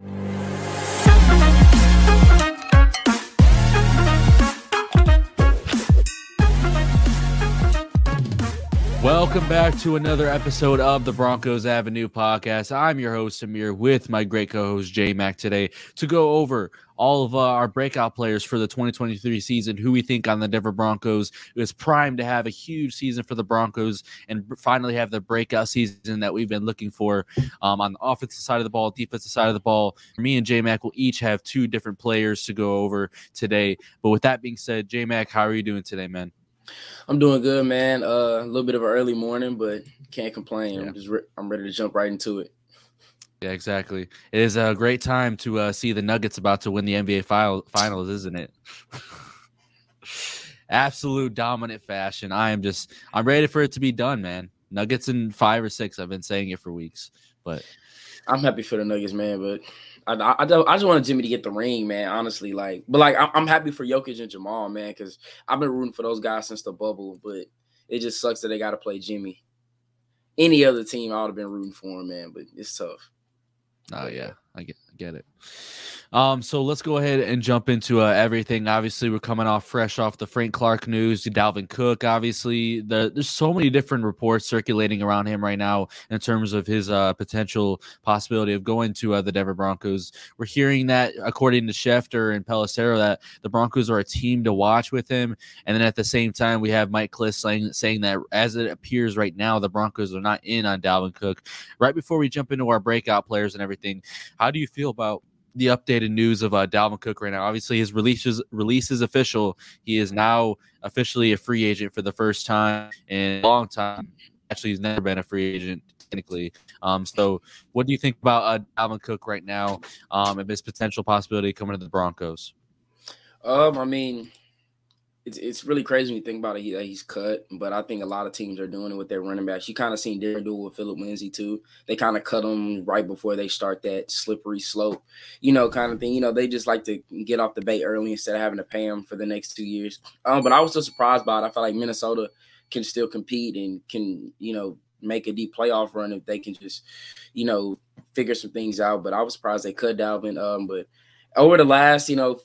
Welcome back to another episode of the Broncos Avenue podcast. I'm your host, Amir, with my great co host, J Mac, today to go over all of uh, our breakout players for the 2023 season, who we think on the Denver Broncos is primed to have a huge season for the Broncos and finally have the breakout season that we've been looking for um, on the offensive side of the ball, defensive side of the ball. Me and J Mac will each have two different players to go over today. But with that being said, J Mac, how are you doing today, man? I'm doing good, man. Uh, a little bit of an early morning, but can't complain. Yeah. I'm just re- I'm ready to jump right into it. Yeah, exactly. It is a great time to uh, see the Nuggets about to win the NBA final, finals, isn't it? Absolute dominant fashion. I am just I'm ready for it to be done, man. Nuggets in five or six. I've been saying it for weeks, but I'm happy for the Nuggets, man. But I, I, I, I just wanted Jimmy to get the ring, man. Honestly, like, but like, I'm happy for Jokic and Jamal, man, because I've been rooting for those guys since the bubble. But it just sucks that they got to play Jimmy. Any other team, I would have been rooting for him, man. But it's tough. Oh yeah, I get, I get it. Um, so let's go ahead and jump into uh, everything. Obviously, we're coming off fresh off the Frank Clark news, Dalvin Cook. Obviously, the, there's so many different reports circulating around him right now in terms of his uh, potential possibility of going to uh, the Denver Broncos. We're hearing that, according to Schefter and Pelissero, that the Broncos are a team to watch with him. And then at the same time, we have Mike Klis saying, saying that as it appears right now, the Broncos are not in on Dalvin Cook. Right before we jump into our breakout players and everything, how do you feel about the updated news of uh, Dalvin Cook right now. Obviously, his release is, release is official. He is now officially a free agent for the first time in a long time. Actually, he's never been a free agent technically. Um, so, what do you think about uh, Dalvin Cook right now um, and his potential possibility coming to the Broncos? Um, I mean, it's it's really crazy when you think about it. He, he's cut, but I think a lot of teams are doing it with their running backs. You kind of seen Darren do with Phillip Lindsay too. They kind of cut him right before they start that slippery slope, you know, kind of thing. You know, they just like to get off the bait early instead of having to pay him for the next two years. Um, but I was still surprised by it. I felt like Minnesota can still compete and can you know make a deep playoff run if they can just you know figure some things out. But I was surprised they cut Dalvin. Um, but over the last you know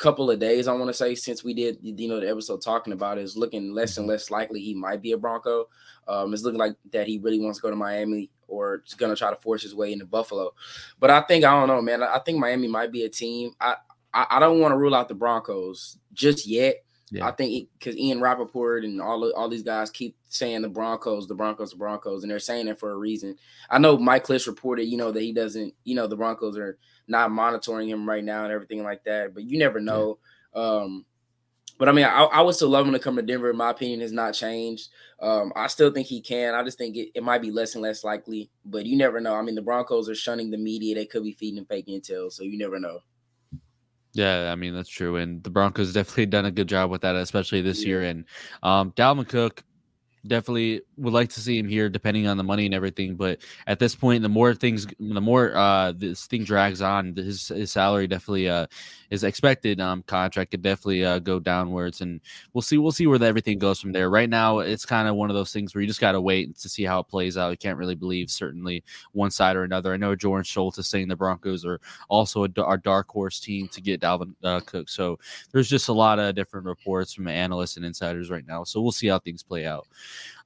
couple of days, I want to say, since we did, you know, the episode talking about it, is looking less and mm-hmm. less likely he might be a Bronco. Um, it's looking like that he really wants to go to Miami or is going to try to force his way into Buffalo. But I think I don't know, man. I think Miami might be a team. I I, I don't want to rule out the Broncos just yet. Yeah. I think because Ian Rapoport and all all these guys keep saying the Broncos, the Broncos, the Broncos, and they're saying it for a reason. I know Mike Klis reported, you know, that he doesn't, you know, the Broncos are not monitoring him right now and everything like that. But you never know. Yeah. Um, but I mean, I, I, would still love him to come to Denver. My opinion has not changed. Um, I still think he can. I just think it, it might be less and less likely. But you never know. I mean, the Broncos are shunning the media. They could be feeding them fake intel, so you never know. Yeah, I mean that's true, and the Broncos definitely done a good job with that, especially this yeah. year. And um, Dalvin Cook, definitely would like to see him here depending on the money and everything but at this point the more things the more uh this thing drags on his his salary definitely uh is expected um contract could definitely uh go downwards and we'll see we'll see where everything goes from there. Right now it's kind of one of those things where you just got to wait to see how it plays out. You can't really believe certainly one side or another. I know Jordan Schultz is saying the broncos are also a, our dark horse team to get dalvin uh, cook so there's just a lot of different reports from analysts and insiders right now so we'll see how things play out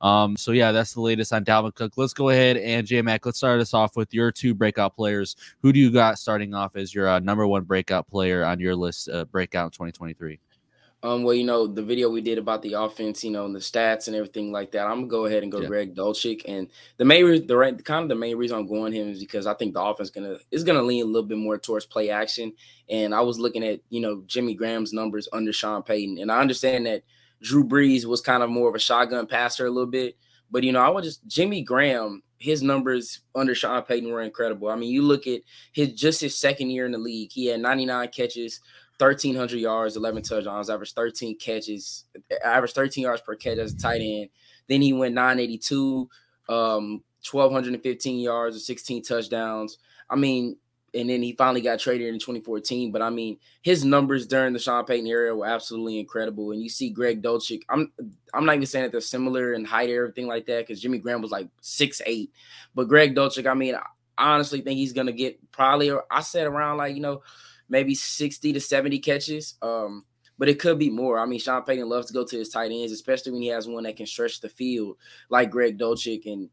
Um, so yeah, that's the latest on Dalvin Cook. Let's go ahead and J Mac. Let's start us off with your two breakout players. Who do you got starting off as your uh, number one breakout player on your list? Uh, breakout 2023. Um, well, you know, the video we did about the offense, you know, and the stats and everything like that. I'm gonna go ahead and go yeah. Greg Dulcich. And the main re- the kind of the main reason I'm going him is because I think the offense gonna is gonna lean a little bit more towards play action. And I was looking at, you know, Jimmy Graham's numbers under Sean Payton. And I understand that Drew Brees was kind of more of a shotgun passer a little bit. But you know, I was just Jimmy Graham, his numbers under Sean Payton were incredible. I mean, you look at his just his second year in the league, he had 99 catches, 1,300 yards, 11 touchdowns, averaged 13 catches, averaged 13 yards per catch as a tight end. Then he went 982, um, 1,215 yards, or 16 touchdowns. I mean, and then he finally got traded in 2014. But I mean, his numbers during the Sean Payton era were absolutely incredible. And you see Greg Dulcich. I'm I'm not even saying that they're similar in height or everything like that, because Jimmy Graham was like six eight. But Greg Dulcich, I mean, I honestly think he's gonna get probably I said around like, you know, maybe 60 to 70 catches. Um, but it could be more. I mean, Sean Payton loves to go to his tight ends, especially when he has one that can stretch the field like Greg Dulcich. And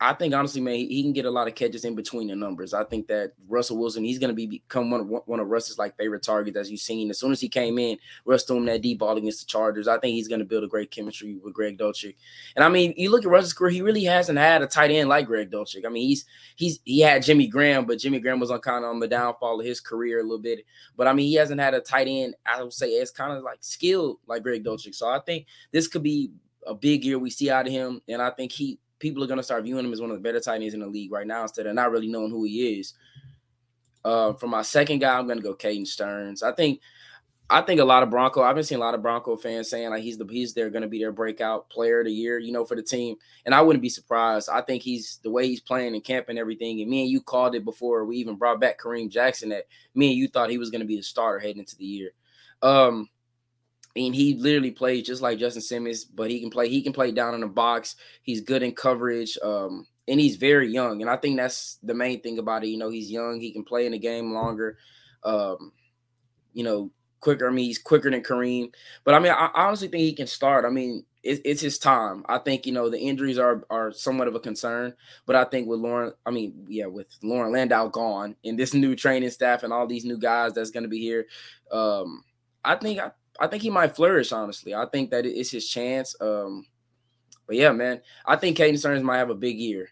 I think honestly, man, he, can get a lot of catches in between the numbers. I think that Russell Wilson, he's going to be become one of one of Russ's like favorite targets, as you've seen. As soon as he came in, Russ threw him that deep ball against the Chargers. I think he's going to build a great chemistry with Greg Dulcich. And I mean, you look at Russ's career, he really hasn't had a tight end like Greg Dulcich. I mean, he's he's he had Jimmy Graham, but Jimmy Graham was on kind of on the downfall of his career a little bit. But I mean, he hasn't had a tight end. I would say it's kind of like skilled like Greg Dulcich. So I think this could be a big year we see out of him, and I think he people are going to start viewing him as one of the better tight ends in the league right now instead of not really knowing who he is. Uh, for my second guy, I'm going to go Caden Sterns. I think I think a lot of Bronco. I've been seeing a lot of Bronco fans saying like he's the he's they're going to be their breakout player of the year, you know, for the team. And I wouldn't be surprised. I think he's the way he's playing and camp and everything. And me and you called it before we even brought back Kareem Jackson that me and you thought he was going to be the starter heading into the year. Um, mean, he literally plays just like Justin Simmons, but he can play. He can play down in the box. He's good in coverage, um, and he's very young. And I think that's the main thing about it. You know, he's young. He can play in the game longer. Um, you know, quicker. I mean, he's quicker than Kareem. But I mean, I honestly think he can start. I mean, it's, it's his time. I think you know the injuries are are somewhat of a concern, but I think with Loren, I mean, yeah, with Loren Landow gone and this new training staff and all these new guys that's going to be here, um, I think I I think he might flourish. Honestly, I think that it's his chance. Um, but yeah, man, I think Caden Sterns might have a big year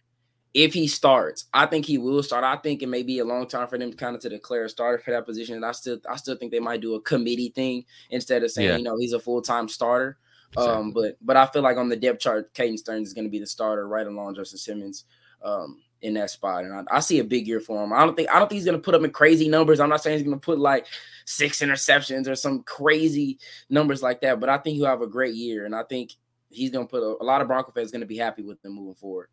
if he starts. I think he will start. I think it may be a long time for them to kind of to declare a starter for that position. And I still, I still think they might do a committee thing instead of saying, yeah. you know, he's a full time starter. Exactly. Um, but but I feel like on the depth chart, Caden Sterns is going to be the starter right along Justin Simmons. Um, in that spot. And I, I, see a big year for him. I don't think I don't think he's gonna put up in crazy numbers. I'm not saying he's gonna put like six interceptions or some crazy numbers like that, but I think he'll have a great year. And I think he's gonna put a, a lot of Bronco fans gonna be happy with him moving forward.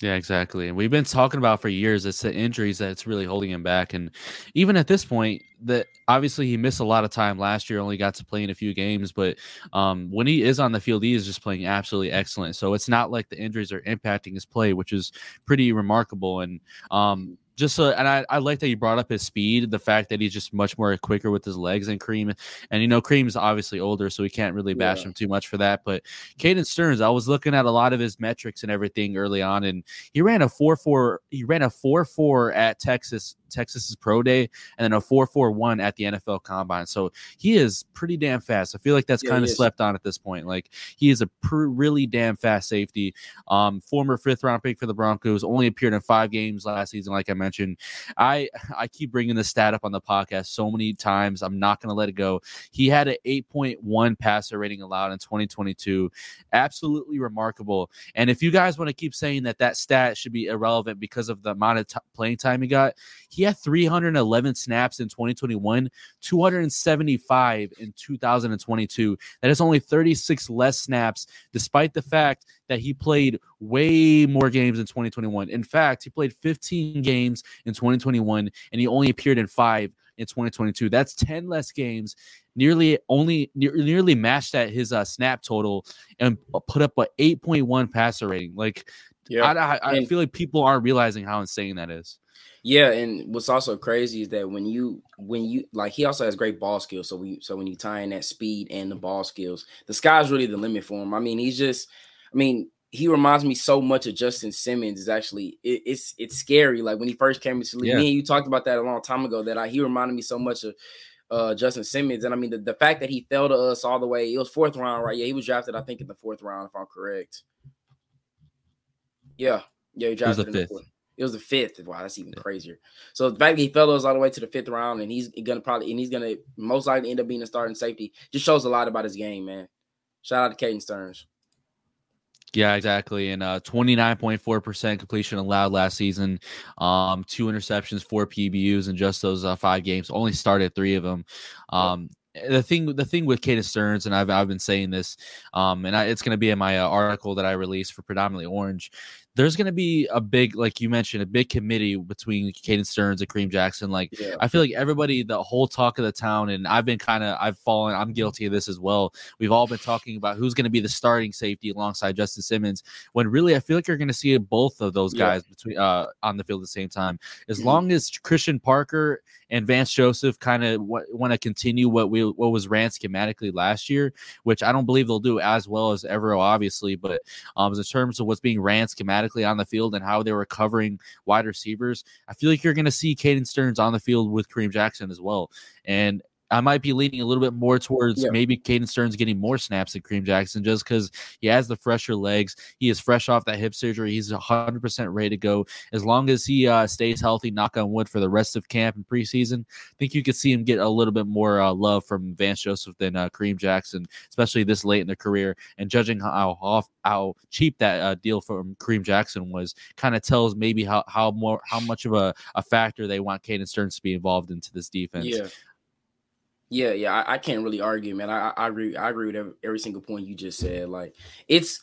Yeah, exactly. And we've been talking about for years it's the injuries that's really holding him back. And even at this point, that obviously he missed a lot of time last year, only got to play in a few games, but um, when he is on the field, he is just playing absolutely excellent. So it's not like the injuries are impacting his play, which is pretty remarkable. And um, just so, and I, I like that you brought up his speed, the fact that he's just much more quicker with his legs than Kareem. And you know, Kareem's obviously older, so we can't really bash yeah. him too much for that. But Caden Sterns, I was looking at a lot of his metrics and everything early on, and he ran a four four. He ran a four four at Texas Texas's pro day, and then a four four one at the NFL Combine. So he is pretty damn fast. I feel like that's yeah, kind of slept on at this point. Like he is a pr- really damn fast safety. Um, former fifth round pick for the Broncos, only appeared in five games last season, like I mentioned mentioned. I I keep bringing this stat up on the podcast so many times. I'm not going to let it go. He had an 8.1 passer rating allowed in 2022. Absolutely remarkable. And if you guys want to keep saying that that stat should be irrelevant because of the amount of t- playing time he got, he had 311 snaps in 2021, 275 in 2022. That is only 36 less snaps, despite the fact that he played way more games in 2021. In fact, he played 15 games in 2021 and he only appeared in five in 2022. That's 10 less games, nearly only ne- nearly matched at his uh, snap total and put up a 8.1 passer rating. Like, yeah, I, I, I feel like people aren't realizing how insane that is. Yeah, and what's also crazy is that when you when you like he also has great ball skills. So we so when you tie in that speed and the ball skills, the sky's really the limit for him. I mean, he's just I mean, he reminds me so much of Justin Simmons. Is actually it, it's it's scary. Like when he first came into the league, yeah. me and you talked about that a long time ago. That I, he reminded me so much of uh, Justin Simmons. And I mean, the, the fact that he fell to us all the way, it was fourth round, right? Yeah, he was drafted, I think, in the fourth round, if I'm correct. Yeah, yeah, he drafted the fifth. The it was the fifth. Wow, that's even crazier. So the fact that he fell us all the way to the fifth round, and he's gonna probably and he's gonna most likely end up being a starting safety, just shows a lot about his game, man. Shout out to Caden Sterns. Yeah, exactly. And uh, 29.4% completion allowed last season. Um, two interceptions, four PBUs in just those uh, five games. Only started three of them. Um, the thing the thing with Caden Sterns, and I've I've been saying this, um, and I, it's going to be in my uh, article that I released for predominantly Orange there's going to be a big, like you mentioned, a big committee between Caden Sterns and Kareem Jackson. Like, yeah. I feel like everybody, the whole talk of the town, and I've been kind of, I've fallen, I'm guilty of this as well. We've all been talking about who's going to be the starting safety alongside Justin Simmons, when really I feel like you're going to see both of those guys yeah. between uh, on the field at the same time. As mm-hmm. long as Christian Parker and Vance Joseph kind of w- want to continue what we what was ran schematically last year, which I don't believe they'll do as well as Evero, obviously, but um, in terms of what's being ran schematically on the field and how they were covering wide receivers, I feel like you're going to see Caden Sterns on the field with Kareem Jackson as well. And I might be leaning a little bit more towards yeah. maybe Caden Sterns getting more snaps than Kareem Jackson just because he has the fresher legs. He is fresh off that hip surgery. He's 100% ready to go. As long as he uh, stays healthy, knock on wood, for the rest of camp and preseason, I think you could see him get a little bit more uh, love from Vance Joseph than uh, Kareem Jackson, especially this late in the career. And judging how off, how cheap that uh, deal from Kareem Jackson was, kind of tells maybe how how more how much of a, a factor they want Caden Sterns to be involved into this defense. Yeah. Yeah, yeah, I, I, can't really argue, man. I, I agree. I agree with every, every, single point you just said. Like, it's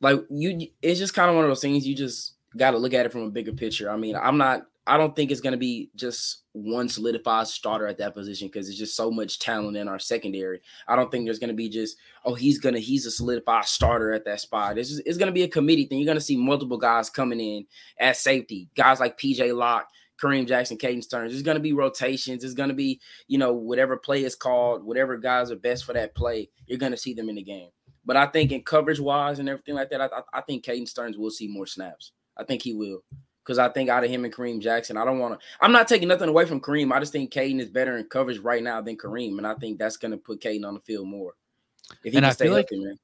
like you. It's just kind of one of those things. You just got to look at it from a bigger picture. I mean, I'm not. I don't think it's going to be just one solidified starter at that position because it's just so much talent in our secondary. I don't think there's going to be just oh he's gonna he's a solidified starter at that spot. It's just, it's going to be a committee thing. You're going to see multiple guys coming in at safety, guys like PJ Locke Kareem Jackson, Caden Sterns. There's going to be rotations. It's going to be, you know, whatever play is called, whatever guys are best for that play, you're going to see them in the game. But I think in coverage wise and everything like that, I, I think Caden Sterns will see more snaps. I think he will. Because I think out of him and Kareem Jackson, I don't want to. I'm not taking nothing away from Kareem. I just think Caden is better in coverage right now than Kareem. And I think that's going to put Caden on the field more. If he and can I stay feel healthy, like, man.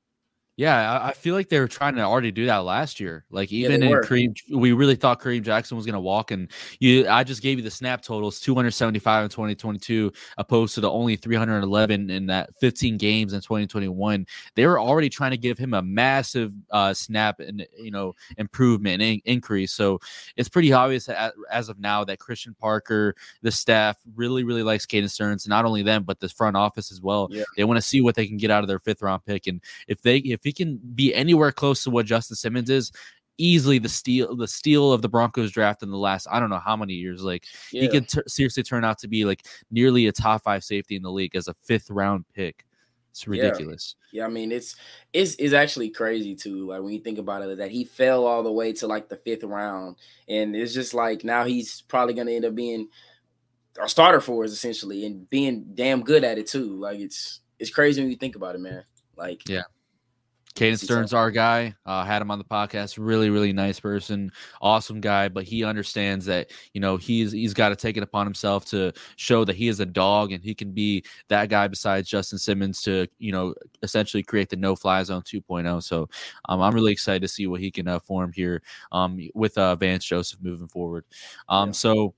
Yeah, I feel like they were trying to already do that last year. Like even yeah, in Kareem, we really thought Kareem Jackson was going to walk. And you, I just gave you the snap totals: 275 in 2022, opposed to the only 311 in that 15 games in 2021. They were already trying to give him a massive uh, snap and you know improvement and in- increase. So it's pretty obvious as of now that Christian Parker, the staff, really really likes Caden Sterns. Not only them, but the front office as well. Yeah. They want to see what they can get out of their fifth round pick, and if they if he can be anywhere close to what Justin Simmons is, easily the steal the steal of the Broncos draft in the last I don't know how many years. Like yeah. he could t- seriously turn out to be like nearly a top five safety in the league as a fifth round pick. It's ridiculous. Yeah. yeah, I mean it's it's it's actually crazy too. Like when you think about it, that he fell all the way to like the fifth round, and it's just like now he's probably gonna end up being our starter for us essentially, and being damn good at it too. Like it's it's crazy when you think about it, man. Like yeah, Caden Sterns, our guy, uh, had him on the podcast. Really, really nice person, awesome guy. But he understands that you know he's he's got to take it upon himself to show that he is a dog and he can be that guy besides Justin Simmons to you know essentially create the no fly zone 2.0. So um, I'm really excited to see what he can uh, form here um, with uh, Vance Joseph moving forward. Um, yeah. So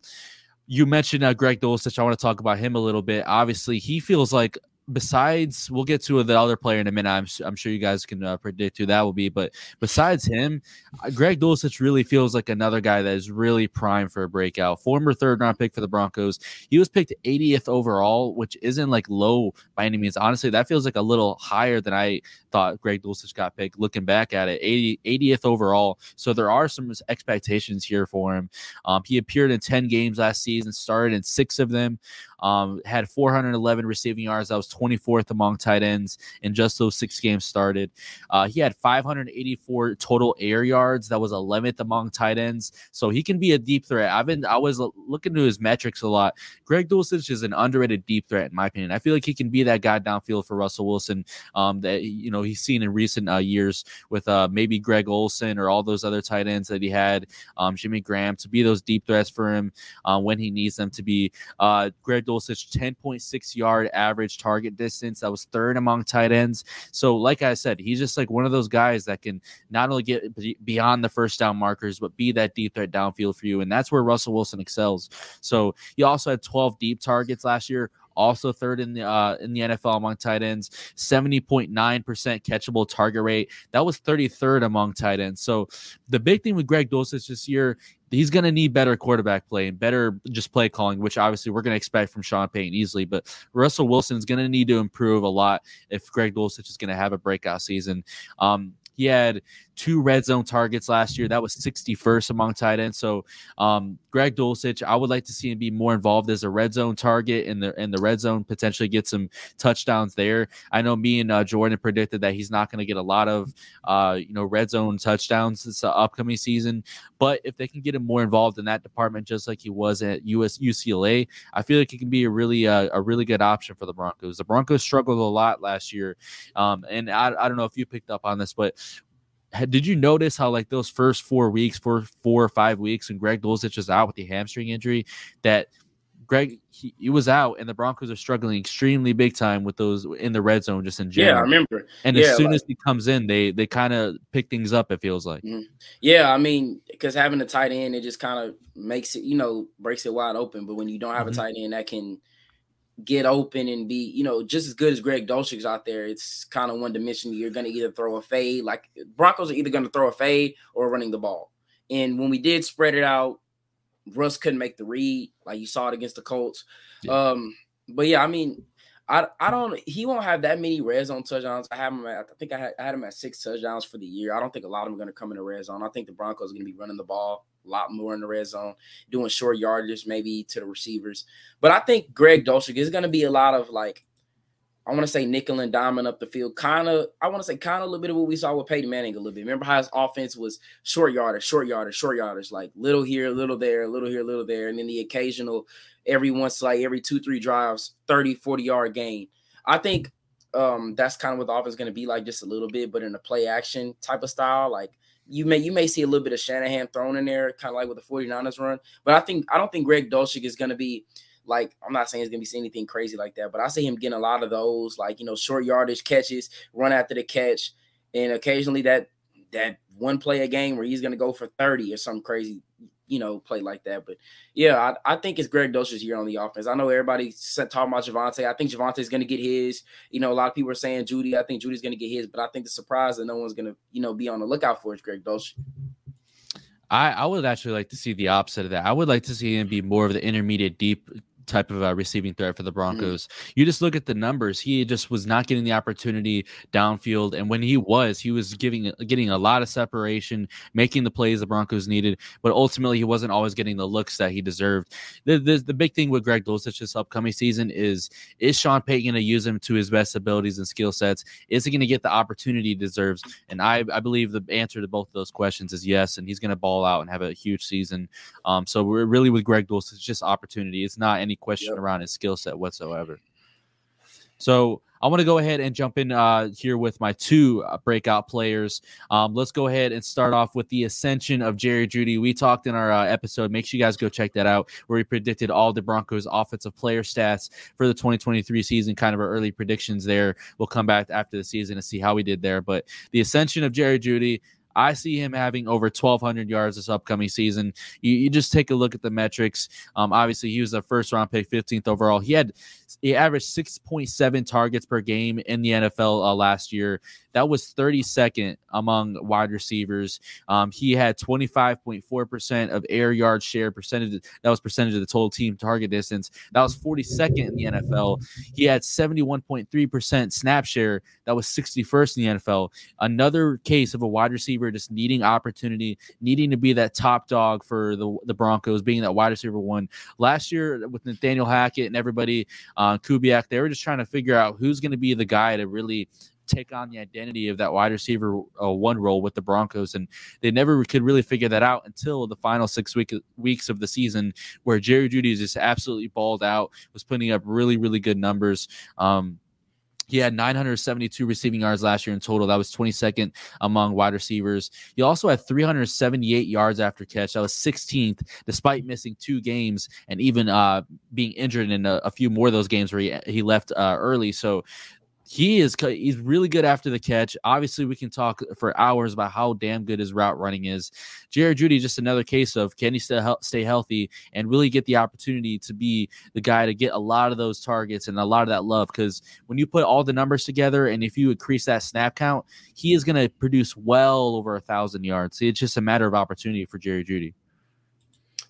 you mentioned uh, Greg Dulcich. I want to talk about him a little bit. Obviously, he feels like besides we'll get to the other player in a minute. I'm, I'm sure you guys can uh, predict who that will be but besides him uh, greg dulcich really feels like another guy that is really prime for a breakout. Former third round pick for the broncos. He was picked 80th overall which isn't like low by any means. Honestly that feels like a little higher than i thought greg dulcich got picked looking back at it. 80, 80th overall. So there are some expectations here for him. Um, he appeared in 10 games last season started in six of them Um, had 411 receiving yards. That was 24th among tight ends in just those six games started. Uh, he had 584 total air yards. That was 11th among tight ends. So he can be a deep threat. I've been I was looking to his metrics a lot. Greg Dulcich is an underrated deep threat in my opinion. I feel like he can be that guy downfield for Russell Wilson. Um, that you know he's seen in recent uh, years with uh, maybe Greg Olsen or all those other tight ends that he had, um, Jimmy Graham to be those deep threats for him uh, when he needs them to be. Uh, Greg Dulcich 10.6 yard average target distance. That was third among tight ends. So like I said, he's just like one of those guys that can not only get beyond the first down markers, but be that deep threat downfield for you. And that's where Russell Wilson excels. So he also had 12 deep targets last year also third in the uh, in the NFL among tight ends, 70.9% catchable target rate. That was 33rd among tight ends. So the big thing with Greg Dulcich this year, he's going to need better quarterback play and better just play calling, which obviously we're going to expect from Sean Payton easily. But Russell Wilson is going to need to improve a lot if Greg Dulcich is going to have a breakout season. Um, he had two red zone targets last year. That was 61st among tight ends. So um, Greg Dulcich, I would like to see him be more involved as a red zone target in the in the red zone, potentially get some touchdowns there. I know me and uh, Jordan predicted that he's not going to get a lot of uh, you know red zone touchdowns this uh, upcoming season, but if they can get him more involved in that department, just like he was at US UCLA, I feel like it can be a really uh, a really good option for the Broncos. The Broncos struggled a lot last year, um, and I, I don't know if you picked up on this, but did you notice how like those first four weeks, four four or five weeks, and Greg Dulcich was out with the hamstring injury, that Greg he, he, was out, and the Broncos are struggling extremely big time with those in the red zone, just in general. Yeah, I remember. And yeah, as soon like, as he comes in, they they kind of pick things up. It feels like. Mm-hmm. Yeah, I mean, because having a tight end, it just kind of makes it, you know, breaks it wide open. But when you don't have mm-hmm. a tight end that can get open and be, you know, just as good as Greg Dulcich's out there, it's kind of one dimension. You're going to either throw a fade, like Broncos are either going to throw a fade or running the ball. And when we did spread it out, Russ couldn't make the read, like you saw it against the Colts. Yeah. Um, but yeah, I mean, I I don't. He won't have that many red zone touchdowns. I have him. At, I think I had, I had him at six touchdowns for the year. I don't think a lot of them are going to come in the red zone. I think the Broncos are going to be running the ball a lot more in the red zone, doing short yardage maybe to the receivers. But I think Greg Dulcich is going to be a lot of like, I want to say nickel and diamond up the field. Kind of, I want to say kind of a little bit of what we saw with Peyton Manning a little bit. Remember how his offense was short yardage, short yardage, short yardage, like little here, little there, little here, little there. And then the occasional, every once, like every two, three drives, 30, 40 yard gain. I think um, that's kind of what the offense is going to be like just a little bit, but in a play action type of style. Like you may you may see a little bit of Shanahan thrown in there, kind of like with the 49ers run. But I think I don't think Greg Dulcich is gonna be like I'm not saying he's gonna be seeing anything crazy like that, but I see him getting a lot of those, like you know, short yardage catches, run after the catch, and occasionally that that one play a game where he's gonna go for 30 or something crazy you know, play like that. But yeah, I, I think it's Greg Dulcich's year on the offense. I know everybody talking about Javonte. I think Javonte's going to get his. You know, a lot of people are saying Jeudy. I think Jeudy's going to get his, but I think the surprise that no one's going to, you know, be on the lookout for is Greg Dulcich. I, I would actually like to see the opposite of that. I would like to see him be more of the intermediate deep type of uh, receiving threat for the mm-hmm. Broncos. Mm-hmm. You just look at the numbers; he just was not getting the opportunity downfield, and when he was, he was giving getting a lot of separation, making the plays the Broncos needed. But ultimately, he wasn't always getting the looks that he deserved. The the, the big thing with Greg Dulcich this upcoming season is is Sean Payton going to use him to his best abilities and skill sets? Is he going to get the opportunity he deserves? And I I believe the answer to both of those questions is yes, and he's going to ball out and have a huge season. Um, so we're really with Greg Dulcich, it's just opportunity. It's not any question yep. around his skill set whatsoever. So I want to go ahead and jump in uh, here with my two uh, breakout players. Um, let's go ahead and start off with the ascension of Jerry Jeudy. We talked in our uh, episode. Make sure you guys go check that out, where we predicted all the Broncos' offensive player stats for the 2023 season. Kind of our early predictions there. We'll come back after the season and see how we did there. But the ascension of Jerry Jeudy. I see him having over 1,200 yards this upcoming season. You, you just take a look at the metrics. Um, obviously, he was a first round pick, 15th overall. He had he averaged 6.7 targets per game in the NFL uh, last year. That was 32nd among wide receivers. Um, he had 25.4% of air yard share percentage. That was percentage of the total team target distance. That was 42nd in the NFL. He had 71.3% snap share. that was 61st in the NFL. Another case of a wide receiver just needing opportunity, needing to be that top dog for the, the Broncos, being that wide receiver one. Last year with Nathaniel Hackett and everybody, uh, Kubiak, they were just trying to figure out who's going to be the guy to really take on the identity of that wide receiver uh, one role with the Broncos, and they never could really figure that out until the final six week, weeks of the season, where Jerry Jeudy just absolutely balled out, was putting up really really good numbers. Um, he had 972 receiving yards last year in total. That was 22nd among wide receivers. He also had 378 yards after catch. That was 16th, despite missing two games and even uh, being injured in a, a, few more of those games where he, he left uh, early. So he is he's really good after the catch. Obviously, we can talk for hours about how damn good his route running is. Jared Jeudy just another case of can he still stay healthy and really get the opportunity to be the guy to get a lot of those targets and a lot of that love. Because when you put all the numbers together and if you increase that snap count, he is going to produce well over a thousand yards. It's just a matter of opportunity for Jerry Jeudy.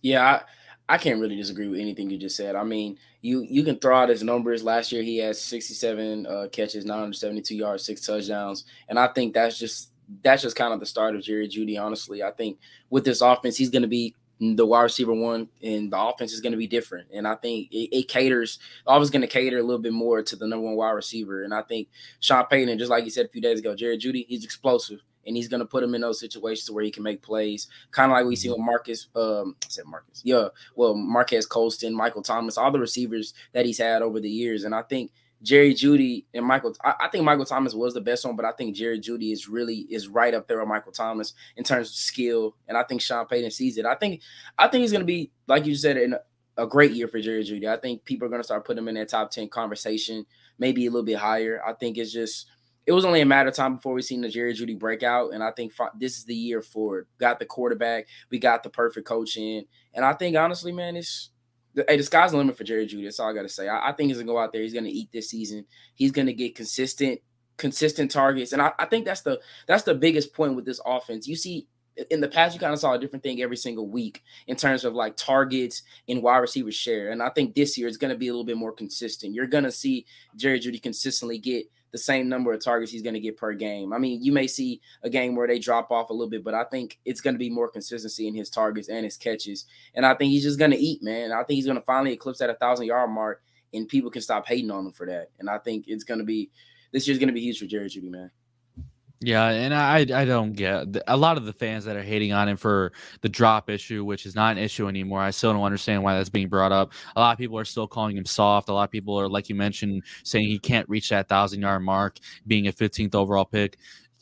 Yeah. I can't really disagree with anything you just said. I mean, you you can throw out his numbers. Last year he had 67 uh, catches, 972 yards, six touchdowns, and I think that's just that's just kind of the start of Jerry Jeudy. Honestly, I think with this offense, he's going to be the wide receiver one, and the offense is going to be different. And I think it, it caters. Always going to cater a little bit more to the number one wide receiver. And I think Sean Payton, just like you said a few days ago, Jerry Jeudy, he's explosive and he's gonna put him in those situations where he can make plays, kind of like we see mm-hmm. with Marcus. Um, I said Marcus, yeah. Well, Marques Colston, Michael Thomas, all the receivers that he's had over the years, and I think Jerry Jeudy and Michael. I, I, think Michael Thomas was the best one, but I think Jerry Jeudy is really is right up there with Michael Thomas in terms of skill, and I think Sean Payton sees it. I think I think he's gonna be like you said in a, a great year for Jerry Jeudy. I think people are gonna start putting him in that top ten conversation, maybe a little bit higher. I think it's just it was only a matter of time before we seen the Jerry Jeudy breakout, and I think this is the year for it. Got the quarterback, we got the perfect coach in, and I think honestly, man, it's hey, the sky's the limit for Jerry Jeudy. That's all I got to say. I, I, think he's gonna go out there. He's gonna eat this season. He's gonna get consistent, consistent targets, and I, I think that's the that's the biggest point with this offense. You see in the past, you kind of saw a different thing every single week in terms of like targets and wide receiver share. And I think this year it's going to be a little bit more consistent. You're going to see Jerry Jeudy consistently get the same number of targets he's going to get per game. I mean, you may see a game where they drop off a little bit, but I think it's going to be more consistency in his targets and his catches. And I think he's just going to eat, man. I think he's going to finally eclipse that 1,000 yard mark, and people can stop hating on him for that. And I think it's going to be this year's going to be huge for Jerry Jeudy, man. Yeah, and I I don't get a lot of the fans that are hating on him for the drop issue, which is not an issue anymore. I still don't understand why that's being brought up. A lot of people are still calling him soft. A lot of people are, like you mentioned, saying he can't reach that thousand yard mark, being a 15th overall pick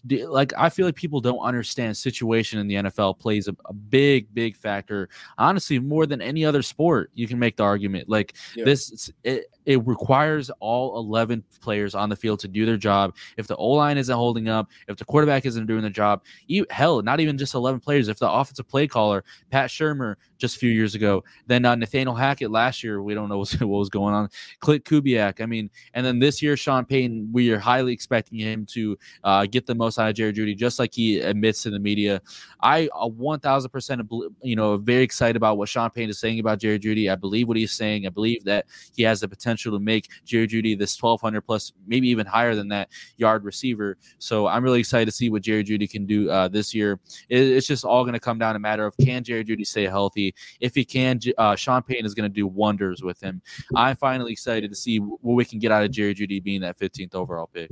like I feel like people don't understand situation in the NFL plays a, a, big, big factor. Honestly, more than any other sport, you can make the argument. Like yeah. this, it, it requires all 11 players on the field to do their job. If the O line isn't holding up, if the quarterback isn't doing the job, you, hell, not even just 11 players. If the offensive play caller, Pat Shurmur, just a few years ago, then uh, Nathaniel Hackett last year, we don't know what was going on. Klint Kubiak, I mean, and then this year, Sean Payton, we are highly expecting him to uh, get the most out of Jerry Jeudy, just like he admits to the media. I 1000%, you know, very excited about what Sean Payton is saying about Jerry Jeudy. I believe what he's saying. I believe that he has the potential to make Jerry Jeudy this 1,200 plus, maybe even higher than that yard receiver. So I'm really excited to see what Jerry Jeudy can do uh, this year. It, it's just all going to come down to a matter of can Jerry Jeudy stay healthy? If he can, uh, Sean Payton is going to do wonders with him. I'm finally excited to see what we can get out of Jerry Jeudy being that 15th overall pick.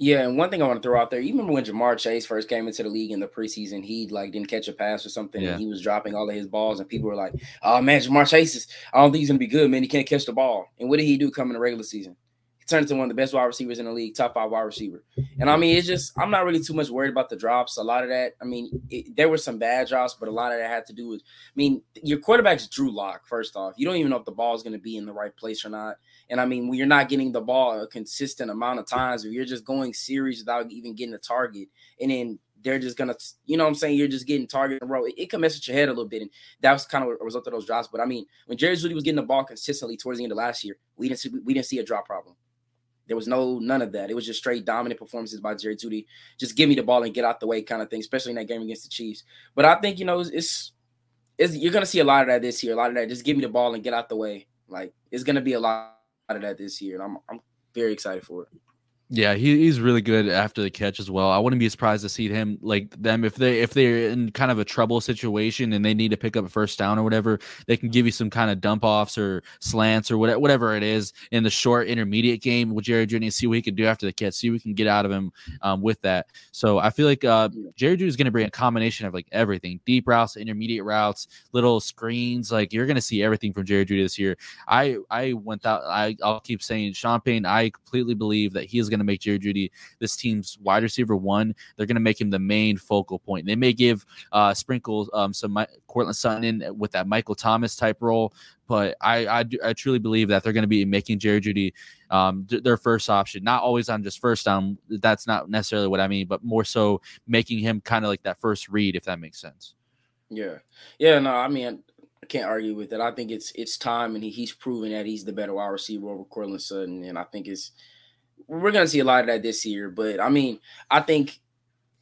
Yeah, and one thing I want to throw out there, you remember when Ja'Marr Chase first came into the league in the preseason, he like didn't catch a pass or something, yeah. and he was dropping all of his balls, and people were like, "Oh man, Ja'Marr Chase is, I don't think he's gonna be good, man. He can't catch the ball." And what did he do coming the regular season? Turned into one of the best wide receivers in the league, top five wide receiver. And I mean, it's just I'm not really too much worried about the drops. A lot of that, I mean, it, there were some bad drops, but a lot of that had to do with, I mean, your quarterback's Drew Lock. First off, you don't even know if the ball is going to be in the right place or not. And I mean, when you're not getting the ball a consistent amount of times, or you're just going series without even getting a target, and then they're just gonna, you know what I'm saying? You're just getting target in a row. It, it, can mess with your head a little bit. And that was kind of a result of those drops. But I mean, when Jerry Jeudy was getting the ball consistently towards the end of last year, we didn't see we didn't see a drop problem. There was no none of that. It was just straight dominant performances by Jerry Jeudy. Just give me the ball and get out the way kind of thing, especially in that game against the Chiefs. But I think you know it's, it's you're gonna see a lot of that this year. A lot of that. Just give me the ball and get out the way. Like it's gonna be a lot of that this year, and I'm I'm very excited for it. Yeah, he, he's really good after the catch as well. I wouldn't be surprised to see him like them if they if they're in kind of a trouble situation and they need to pick up a first down or whatever. They can give you some kind of dump offs or slants or whatever whatever it is in the short intermediate game with Jerry Jeudy and see what he can do after the catch. See what we can get out of him um, with that. So I feel like uh, Jerry Jeudy is going to bring a combination of like everything: deep routes, intermediate routes, little screens. Like you're going to see everything from Jerry Jeudy this year. I I went out. I I'll keep saying Sean Payton. I completely believe that he is going to make Jerry Jeudy this team's wide receiver one. They're going to make him the main focal point. They may give uh, Sprinkle um, some My- Courtland Sutton in with that Michael Thomas type role, but I I, I truly believe that they're going to be making Jerry Jeudy um, d- their first option. Not always on just first down. That's not necessarily what I mean, but more so making him kind of like that first read, if that makes sense. Yeah, yeah. No, I mean I can't argue with it. I think it's it's time, and he, he's proven that he's the better wide receiver over Courtland Sutton, and I think it's we're gonna see a lot of that this year. But I mean, I think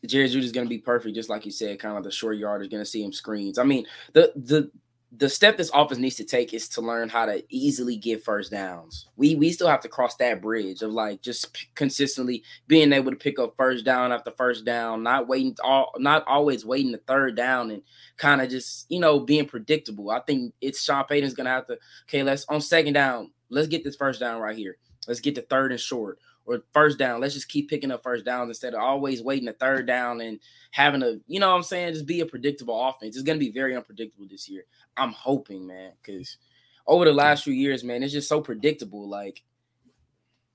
Jerry is gonna be perfect, just like you said, kind of the short yard is gonna see him screens. I mean, the the the step this offense needs to take is to learn how to easily get first downs. We we still have to cross that bridge of like just p- consistently being able to pick up first down after first down, not waiting all not always waiting the third down and kind of just you know being predictable. I think it's Sean Payton's gonna have to okay, let's on second down, let's get this first down right here. Let's get the third and short or first down. Let's just keep picking up first downs instead of always waiting the third down and having a, you know what I'm saying, just be a predictable offense. It's going to be very unpredictable this year. I'm hoping, man, because over the last few years, man, it's just so predictable. Like,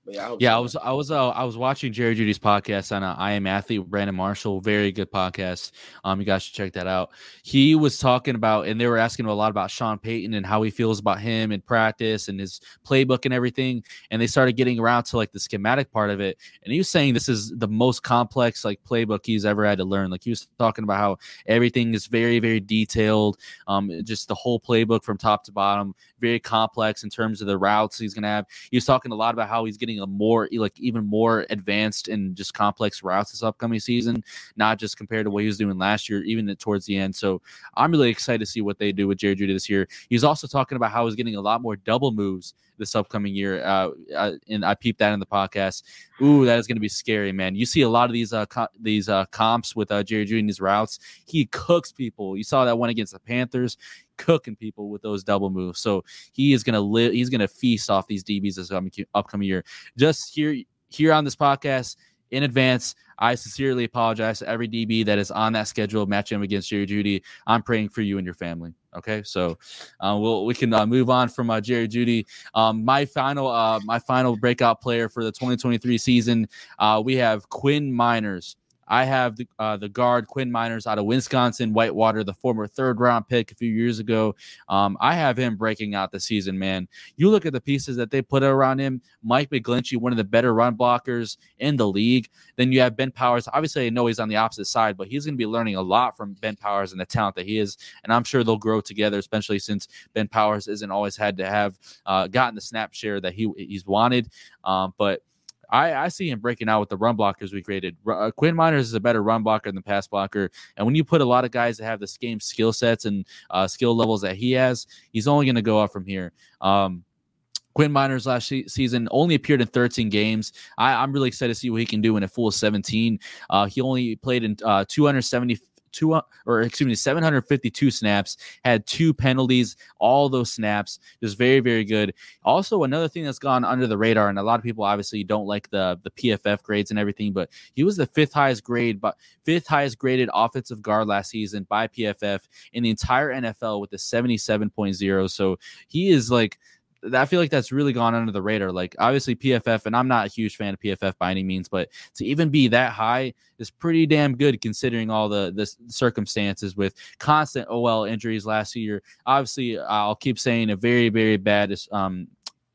but yeah, I, Yeah, so. I was I was uh, I was watching Jerry Jeudy's podcast on uh, I Am Athlete with Brandon Marshall. Very good podcast. Um, you guys should check that out. He was talking about, and they were asking him a lot about Sean Payton and how he feels about him in practice and his playbook and everything. And they started getting around to like the schematic part of it. And he was saying this is the most complex like playbook he's ever had to learn. Like he was talking about how everything is very very detailed. Um, just the whole playbook from top to bottom, very complex in terms of the routes he's gonna have. He was talking a lot about how he's getting a more like even more advanced and just complex routes this upcoming season, not just compared to what he was doing last year, even towards the end. So I'm really excited to see what they do with Jerry Jeudy this year. He's also talking about how he's getting a lot more double moves this upcoming year. Uh, uh, and I peeped that in the podcast. Ooh, that is going to be scary, man. You see a lot of these uh co- these uh comps with uh Jerry Jeudy in his routes. He cooks people. You saw that one against the Panthers, cooking people with those double moves. So he is going to live. He's going to feast off these DBs this upcoming upcoming year. Just here here on this podcast in advance. I sincerely apologize to every DB that is on that schedule matching against Jerry Jeudy. I'm praying for you and your family. Okay, so uh, we'll we can uh, move on from uh, Jerry Jeudy. Um, my final uh, my final breakout player for the 2023 season. Uh, we have Quinn Meinerz. I have the, uh, the guard Quinn Meinerz out of Wisconsin Whitewater, the former third round pick a few years ago. Um, I have him breaking out the season, man. You look at the pieces that they put around him. Mike McGlinchey, one of the better run blockers in the league. Then you have Ben Powers. Obviously, I know he's on the opposite side, but he's going to be learning a lot from Ben Powers and the talent that he is. And I'm sure they'll grow together, especially since Ben Powers isn't always had to have uh, gotten the snap share that he he's wanted. Um, but I, I see him breaking out with the run blockers we created. Uh, Quinn Meinerz is a better run blocker than the pass blocker, and when you put a lot of guys that have the same skill sets and uh, skill levels that he has, he's only going to go up from here. Um, Quinn Meinerz last season only appeared in 13 games. I, I'm really excited to see what he can do in a full 17. Uh, he only played in uh, 270 two uh, or excuse me 752 snaps had two penalties all those snaps just very very good. Also another thing that's gone under the radar and a lot of people obviously don't like the the pff grades and everything but he was the fifth highest grade but fifth highest graded offensive guard last season by pff in the entire nfl with a 77.0 so he is like I feel like that's really gone under the radar. Like obviously PFF, and I'm not a huge fan of PFF by any means, but to even be that high is pretty damn good considering all the the circumstances with constant OL injuries last year. Obviously, I'll keep saying a very very bad um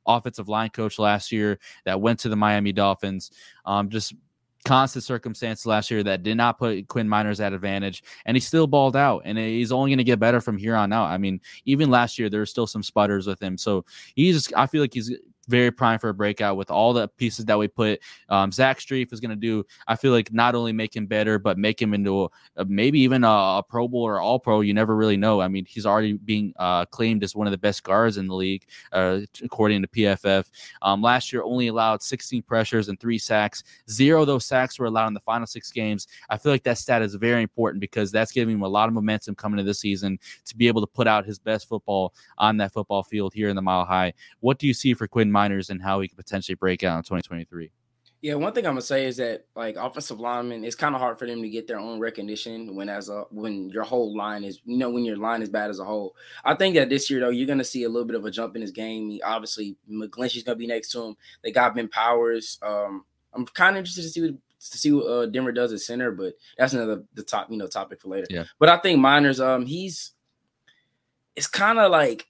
offensive line coach last year that went to the Miami Dolphins. Um, just constant circumstances last year that did not put Quinn Meinerz at advantage, and he still balled out, and he's only going to get better from here on out. I mean, even last year there were still some sputters with him, so he's just I feel like he's very prime for a breakout with all the pieces that we put. Um, Zach Strief is going to do. I feel like not only make him better, but make him into a, a, maybe even a, a, Pro Bowl or All Pro. You never really know. I mean, he's already being uh, claimed as one of the best guards in the league, uh, according to PFF. Um, last year, only allowed 16 pressures and three sacks. Zero of those sacks were allowed in the final six games. I feel like that stat is very important because that's giving him a lot of momentum coming into this season to be able to put out his best football on that football field here in the Mile High. What do you see for Quinn Meinerz and how he could potentially break out in 2023? Yeah, one thing I'm gonna say is that like offensive linemen, it's kind of hard for them to get their own recognition when as a when your whole line is you know when your line is bad as a whole. I think that this year though you're gonna see a little bit of a jump in his game. He, obviously, McGlinchey's gonna be next to him. They got Ben Powers. Um, I'm kind of interested to see what to see what uh, Denver does at center, but that's another the top you know topic for later. Yeah. But I think Meinerz, um, he's it's kind of like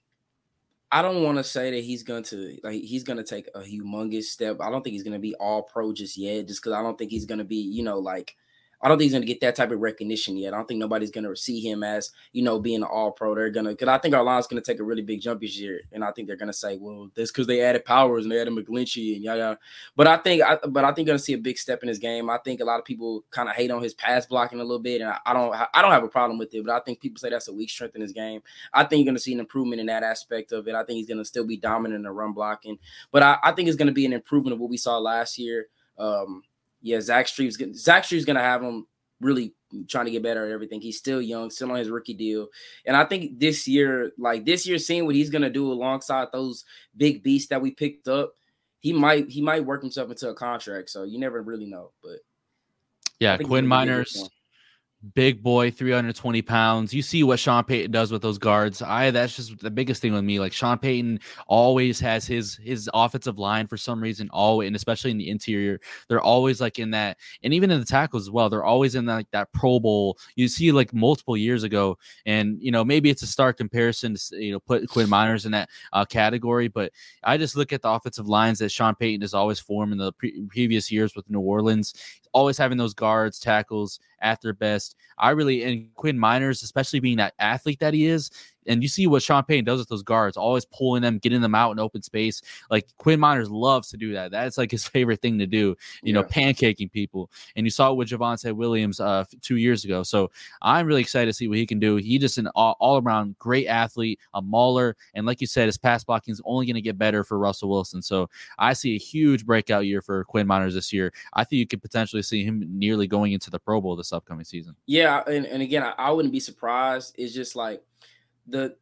I don't want to say that he's going to like he's going to take a humongous step. I don't think he's going to be all pro just yet, just because I don't think he's going to be you know like I don't think he's going to get that type of recognition yet. I don't think nobody's going to see him as, you know, being an all pro. They're going to, because I think our line's going to take a really big jump this year. And I think they're going to say, well, that's because they added Powers and they added McGlinchey and yeah. But I think, I, but I think going to see a big step in his game. I think a lot of people kind of hate on his pass blocking a little bit. And I, I, don't, I don't have a problem with it, but I think people say that's a weak strength in his game. I think you're going to see an improvement in that aspect of it. I think he's going to still be dominant in the run blocking, but I, I think it's going to be an improvement of what we saw last year. Um, yeah, Zach Strief's Zach Strief's gonna have him really trying to get better at everything. He's still young, still on his rookie deal. And I think this year, like this year, seeing what he's gonna do alongside those big beasts that we picked up, he might he might work himself into a contract. So you never really know. But yeah, Quinn Meinerz big boy, 320 pounds. You see what Sean Payton does with those guards. I that's just the biggest thing with me. Like Sean Payton always has his his offensive line for some reason, always and especially in the interior. They're always like in that, and even in the tackles as well. They're always in that, like that Pro Bowl. You see like multiple years ago, and you know maybe it's a stark comparison to you know put Quinn Meinerz in that uh, category, but I just look at the offensive lines that Sean Payton has always formed in the pre- previous years with New Orleans always having those guards, tackles at their best. I really and Quinn Meinerz, especially being that athlete that he is, and you see what Sean Payton does with those guards, always pulling them, getting them out in open space. Like Quinn Meinerz loves to do that. That's like his favorite thing to do, you yeah. know, pancaking people. And you saw it with Javonte Williams uh, two years ago. So I'm really excited to see what he can do. He just an all, all around great athlete, a mauler. And like you said, his pass blocking is only going to get better for Russell Wilson. So I see a huge breakout year for Quinn Meinerz this year. I think you could potentially see him nearly going into the Pro Bowl this upcoming season. Yeah. And, and again, I, I wouldn't be surprised. It's just like, the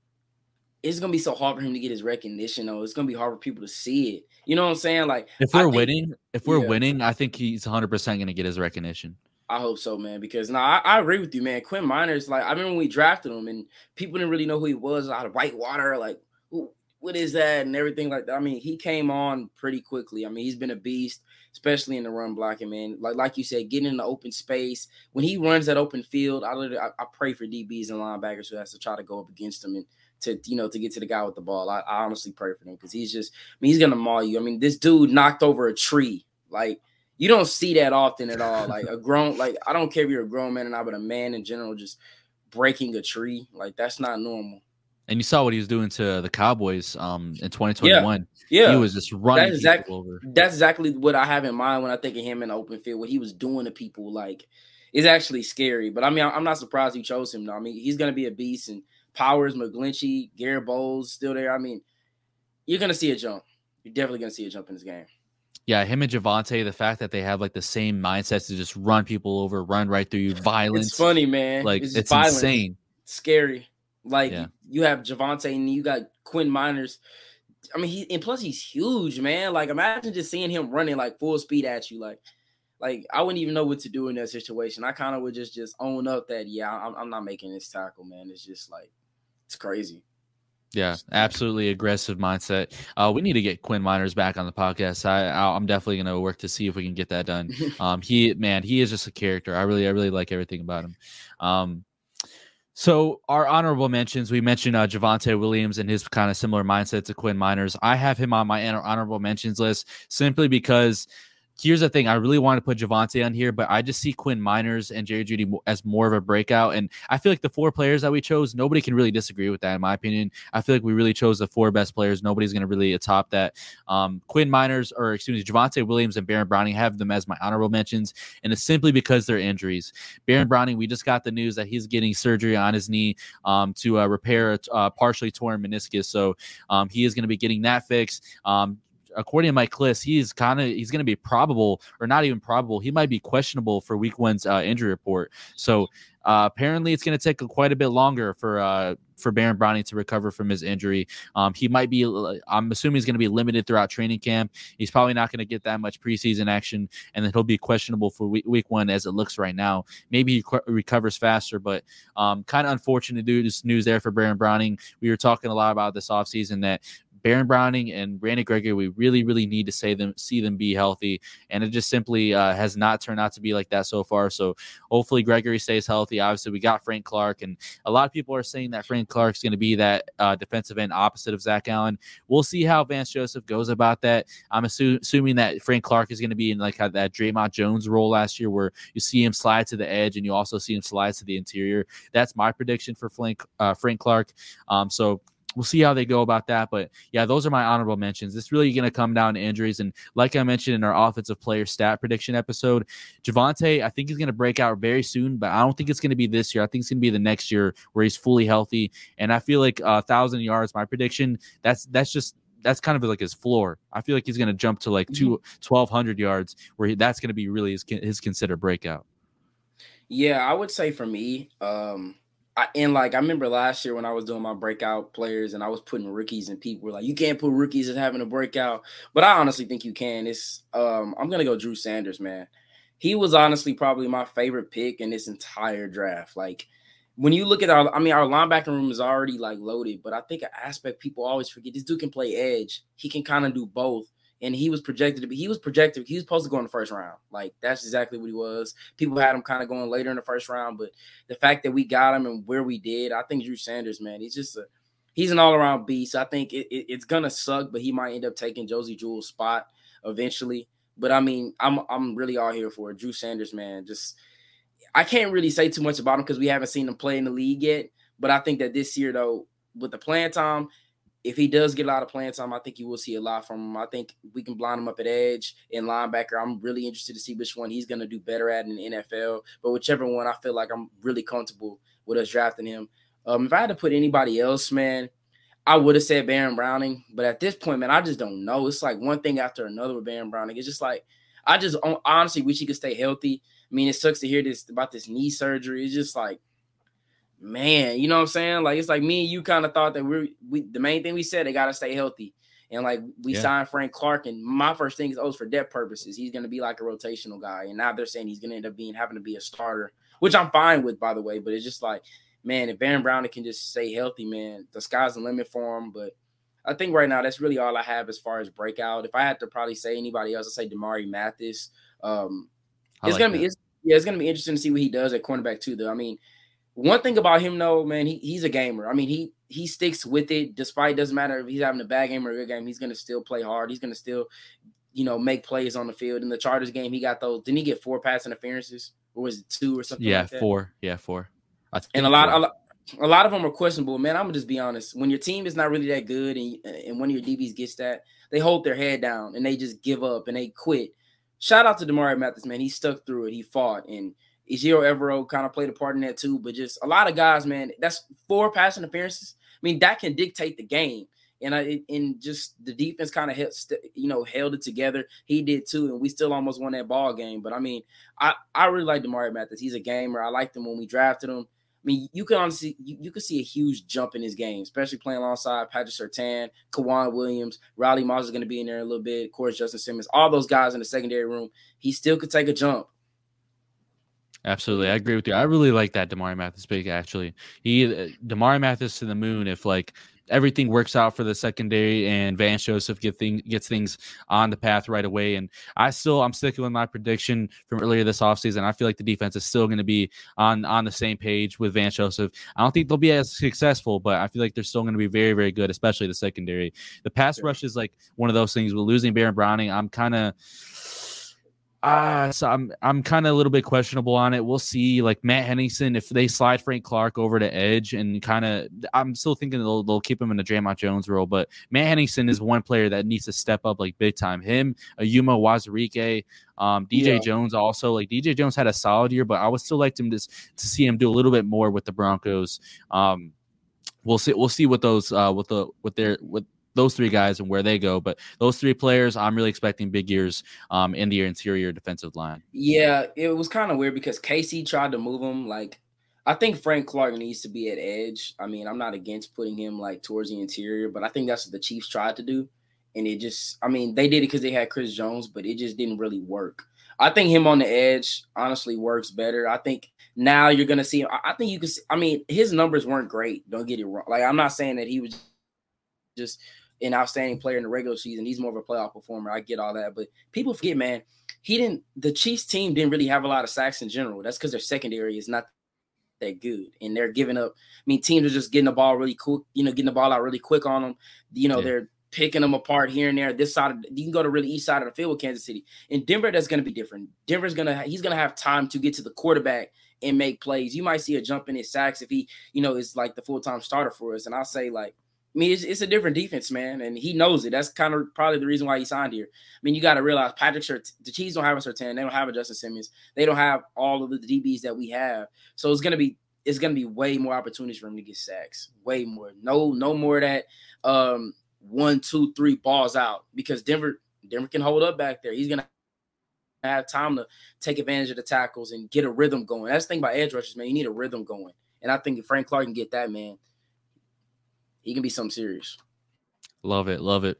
it's gonna be so hard for him to get his recognition though. It's gonna be hard for people to see it. You know what I'm saying? Like if we're think, winning, if we're yeah. winning, I think he's 100 percent gonna get his recognition. I hope so, man. Because now I, I, agree with you, man. Quinn Meinerz, like I remember when we drafted him and people didn't really know who he was out of Whitewater, like who, what is that and everything like that. I mean, he came on pretty quickly. I mean, he's been a beast, especially in the run blocking, man. Like like you said, getting in the open space when he runs that open field. I literally I, I pray for DBs and linebackers who has to try to go up against him and to you know to get to the guy with the ball. I, I honestly pray for him because he's just I mean he's gonna maul you. I mean this dude knocked over a tree like. You don't see that often at all. Like a grown, like I don't care if you're a grown man or not, but a man in general just breaking a tree, like that's not normal. And you saw what he was doing to the Cowboys um in 2021. Yeah, yeah. he was just running that's exactly, over. That's exactly what I have in mind when I think of him in the open field. What he was doing to people, like, is actually scary. But I mean, I'm not surprised you chose him. Though. I mean, he's gonna be a beast, and Powers, McGlinchey, Garett Bolles still there. I mean, you're gonna see a jump. You're definitely gonna see a jump in this game. Yeah, him and Javonte, the fact that they have like the same mindsets to just run people over, run right through you, violence. It's funny, man. Like it's, it's insane. Scary. Like yeah. you have Javonte and you got Quinn Meinerz. I mean, he and plus he's huge, man. Like imagine just seeing him running like full speed at you, like. Like I wouldn't even know what to do in that situation. I kind of would just just own up that yeah, I'm, I'm not making this tackle, man. It's just like it's crazy. Yeah, absolutely aggressive mindset. Uh, we need to get Quinn Meinerz back on the podcast. I, I'm definitely going to work to see if we can get that done. Um, he, man, he is just a character. I really, I really like everything about him. Um, so our honorable mentions, we mentioned uh, Javonte Williams and his kind of similar mindset to Quinn Meinerz. I have him on my honorable mentions list simply because here's the thing. I really want to put Javonte on here, but I just see Quinn Meinerz and Jerry Jeudy as more of a breakout. And I feel like the four players that we chose, nobody can really disagree with that, in my opinion. I feel like we really chose the four best players. Nobody's going to really top that. Um, Quinn Meinerz, or excuse me, Javonte Williams and Baron Browning have them as my honorable mentions. And it's simply because they're injuries. Baron Browning, we just got the news that he's getting surgery on his knee um, to uh, repair a uh, partially torn meniscus. So um, he is going to be getting that fixed. Um, according to Mike Klis, he's kind of he's going to be probable or not even probable. He might be questionable for Week One's uh, injury report. So uh, apparently, it's going to take quite a bit longer for uh, for Baron Browning to recover from his injury. Um, he might be. I'm assuming he's going to be limited throughout training camp. He's probably not going to get that much preseason action, and then he'll be questionable for week, week one as it looks right now. Maybe he qu- recovers faster, but um, kind of unfortunate. This news there for Baron Browning. We were talking a lot about this offseason that Baron Browning and Randy Gregory, we really, really need to say them, see them be healthy, and it just simply uh, has not turned out to be like that so far. So hopefully Gregory stays healthy. Obviously, we got Frank Clark, and a lot of people are saying that Frank Clark's going to be that uh, defensive end opposite of Zach Allen. We'll see how Vance Joseph goes about that. I'm assu- assuming that Frank Clark is going to be in like how that Dre'Mont Jones role last year, where you see him slide to the edge and you also see him slide to the interior. That's my prediction for Frank uh, Frank Clark. Um, so we'll see how they go about that. But yeah, those are my honorable mentions. It's really going to come down to injuries. And like I mentioned in our offensive player stat prediction episode, Javonte, I think he's going to break out very soon, but I don't think it's going to be this year. I think it's going to be the next year where he's fully healthy. And I feel like a uh, thousand yards, my prediction, that's that's just that's kind of like his floor. I feel like he's going to jump to like two, 1200 yards where he, that's going to be really his, his considered breakout. Yeah, I would say for me, um, I, and like I remember last year when I was doing my breakout players and I was putting rookies and people were like, you can't put rookies as having a breakout. But I honestly think you can. It's um I'm gonna go Drew Sanders, man. He was honestly probably my favorite pick in this entire draft. Like when you look at our, I mean, our linebacker room is already like loaded, but I think an aspect people always forget this dude can play edge. He can kind of do both and he was projected to be he was projected he was supposed to go in the first round. Like that's exactly what he was. People had him kind of going later in the first round but the fact that we got him and where we did i think drew sanders man he's just a he's an all-around beast. I think it, it, it's gonna suck but he might end up taking Josey Jewell's spot eventually. But i mean i'm i'm really all here for it. drew sanders man just i can't really say too much about him because we haven't seen him play in the league yet. But i think that this year though with the playing time if he does get a lot of playing time, I think you will see a lot from him. I think we can blind him up at edge and linebacker. I'm really interested to see which one he's going to do better at in the NFL. But whichever one, I feel like I'm really comfortable with us drafting him. Um, if I had to put anybody else, man, I would have said Baron Browning. But at this point, man, I just don't know. It's like one thing after another with Baron Browning. It's just like I just honestly wish he could stay healthy. I mean, it sucks to hear this about this knee surgery. It's just like man, you know what I'm saying? Like it's like me and you kind of thought that we're we the main thing we said they gotta stay healthy. And like we yeah. signed Frank Clark, and my first thing is oh, for depth purposes, he's gonna be like a rotational guy. And now they're saying he's gonna end up being having to be a starter, which I'm fine with, by the way. But it's just like, man, if Baron Browning can just stay healthy, man, the sky's the limit for him. But I think right now that's really all I have as far as breakout. If I had to probably say anybody else, I'd say Damarri Mathis. Um, it's like gonna that. be it's, yeah, it's gonna be interesting to see what he does at cornerback too. Though I mean, one thing about him, though, man, he, he's a gamer. I mean, he he sticks with it despite doesn't matter if he's having a bad game or a good game. He's gonna still play hard. He's gonna still, you know, make plays on the field. In the Chargers game, he got those. Didn't he get four pass interferences, or was it two or something? Yeah, like four. Yeah, four. And a lot, a lot, a lot of them are questionable. Man, I'm gonna just be honest. When your team is not really that good, and and one of your DBs gets that, they hold their head down and they just give up and they quit. Shout out to Damarri Mathis, man. He stuck through it. He fought and Ejiro Evero kind of played a part in that too, but just a lot of guys, man. That's four passing appearances. I mean, that can dictate the game. And I and just the defense kind of held, you know, held it together. He did too, and we still almost won that ball game. But I mean, I I really like Damarri Mathis. He's a gamer. I liked him when we drafted him. I mean, you can honestly you, you can see a huge jump in his game, especially playing alongside Patrick Surtain, K'Waun Williams, Riley Moss is going to be in there a little bit. Of course, Justin Simmons, all those guys in the secondary room. He still could take a jump. Absolutely, I agree with you. I really like that Damarri Mathis pick. Actually, he uh, Damarri Mathis to the moon. If like everything works out for the secondary and Vance Joseph get thing, gets things on the path right away. And I still I'm sticking with my prediction from earlier this offseason. I feel like the defense is still going to be on on the same page with Vance Joseph. I don't think they'll be as successful, but I feel like they're still going to be very very good, especially the secondary. The pass rush is like one of those things. With losing Baron Browning, I'm kind of Uh, so I'm I'm kind of a little bit questionable on it. We'll see. Like Matt Henningsen, if they slide Frank Clark over to edge and kind of, I'm still thinking they'll, they'll keep him in the Dre'Mont Jones role. But Matt Henningsen is one player that needs to step up like big time. Him, Eyioma Uwazurike, um, DJ yeah. Jones also. Like DJ Jones had a solid year, but I would still like him to to see him do a little bit more with the Broncos. Um, we'll see. We'll see what those uh, with the with their with those three guys and where they go. But those three players, I'm really expecting big years um, in the interior defensive line. Yeah, it was kind of weird because KC tried to move him. Like, I think Frank Clark needs to be at edge. I mean, I'm not against putting him like towards the interior, but I think that's what the Chiefs tried to do. And it just, I mean, they did it because they had Chris Jones, but it just didn't really work. I think him on the edge honestly works better. I think now you're gonna see. I think you can. See, I mean, his numbers weren't great. Don't get it wrong. Like I'm not saying that he was just an outstanding player in the regular season. He's more of a playoff performer. I get all that, but people forget, man. He didn't. The Chiefs team didn't really have a lot of sacks in general. That's because their secondary is not that good, and they're giving up. I mean, teams are just getting the ball really quick. You know, getting the ball out really quick on them. You know, yeah. they're picking them apart here and there. This side, of, you can go to really east side of the field with Kansas City. In Denver, that's going to be different. Denver's gonna he's gonna have time to get to the quarterback and make plays. You might see a jump in his sacks if he, you know, is like the full time starter for us. And I'll say like I mean, it's, it's, a different defense, man, and he knows it. That's kind of probably the reason why he signed here. I mean, you got to realize Patrick Shirt, the Chiefs don't have a Surtain, they don't have a Justin Simmons, they don't have all of the DBs that we have. So it's gonna be it's gonna be way more opportunities for him to get sacks, way more. No, no more that um one, two, three balls out because Denver Denver can hold up back there. He's gonna have time to take advantage of the tackles and get a rhythm going. That's the thing about edge rushers, man. You need a rhythm going, and I think if Frank Clark can get that, man, he can be something serious. Love it, love it.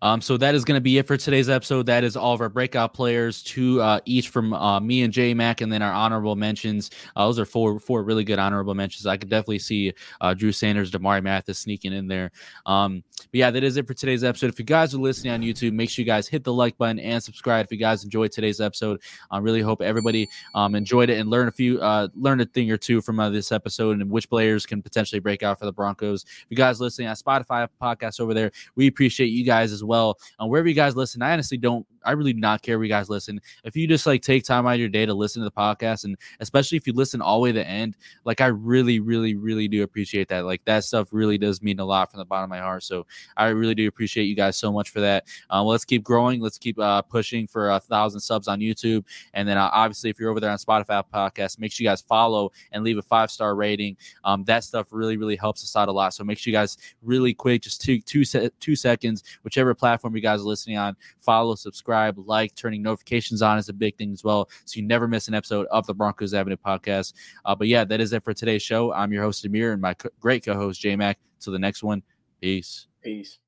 Um, so that is going to be it for today's episode. That is all of our breakout players, two uh, each from uh, me and J Mac, and then our honorable mentions. Uh, those are four four really good honorable mentions. I could definitely see uh, Drew Sanders, Damarri Mathis sneaking in there. Um, but yeah, that is it for today's episode. If you guys are listening on YouTube, make sure you guys hit the like button and subscribe. If you guys enjoyed today's episode, I really hope everybody um, enjoyed it and learned a few, uh, learned a thing or two from uh, this episode and which players can potentially break out for the Broncos. If you guys listening on Spotify podcast over there we appreciate you guys as well. And wherever you guys listen, I honestly don't, I really do not care where you guys listen. If you just like take time out of your day to listen to the podcast, and especially if you listen all the way to the end, like I really, really, really do appreciate that. Like that stuff really does mean a lot from the bottom of my heart. So I really do appreciate you guys so much for that. Um, let's keep growing. Let's keep uh, pushing for a thousand subs on YouTube. And then uh, obviously, if you're over there on Spotify podcast, make sure you guys follow and leave a five star rating. Um, that stuff really, really helps us out a lot. So make sure you guys really quick, just two, two, two seconds, whichever platform you guys are listening on, follow, subscribe, like, turning notifications on is a big thing as well. So you never miss an episode of the Broncos Avenue podcast. Uh, but yeah, that is it for today's show. I'm your host, Amir, and my co- great co host, J Mac. Till the next one, peace. Peace.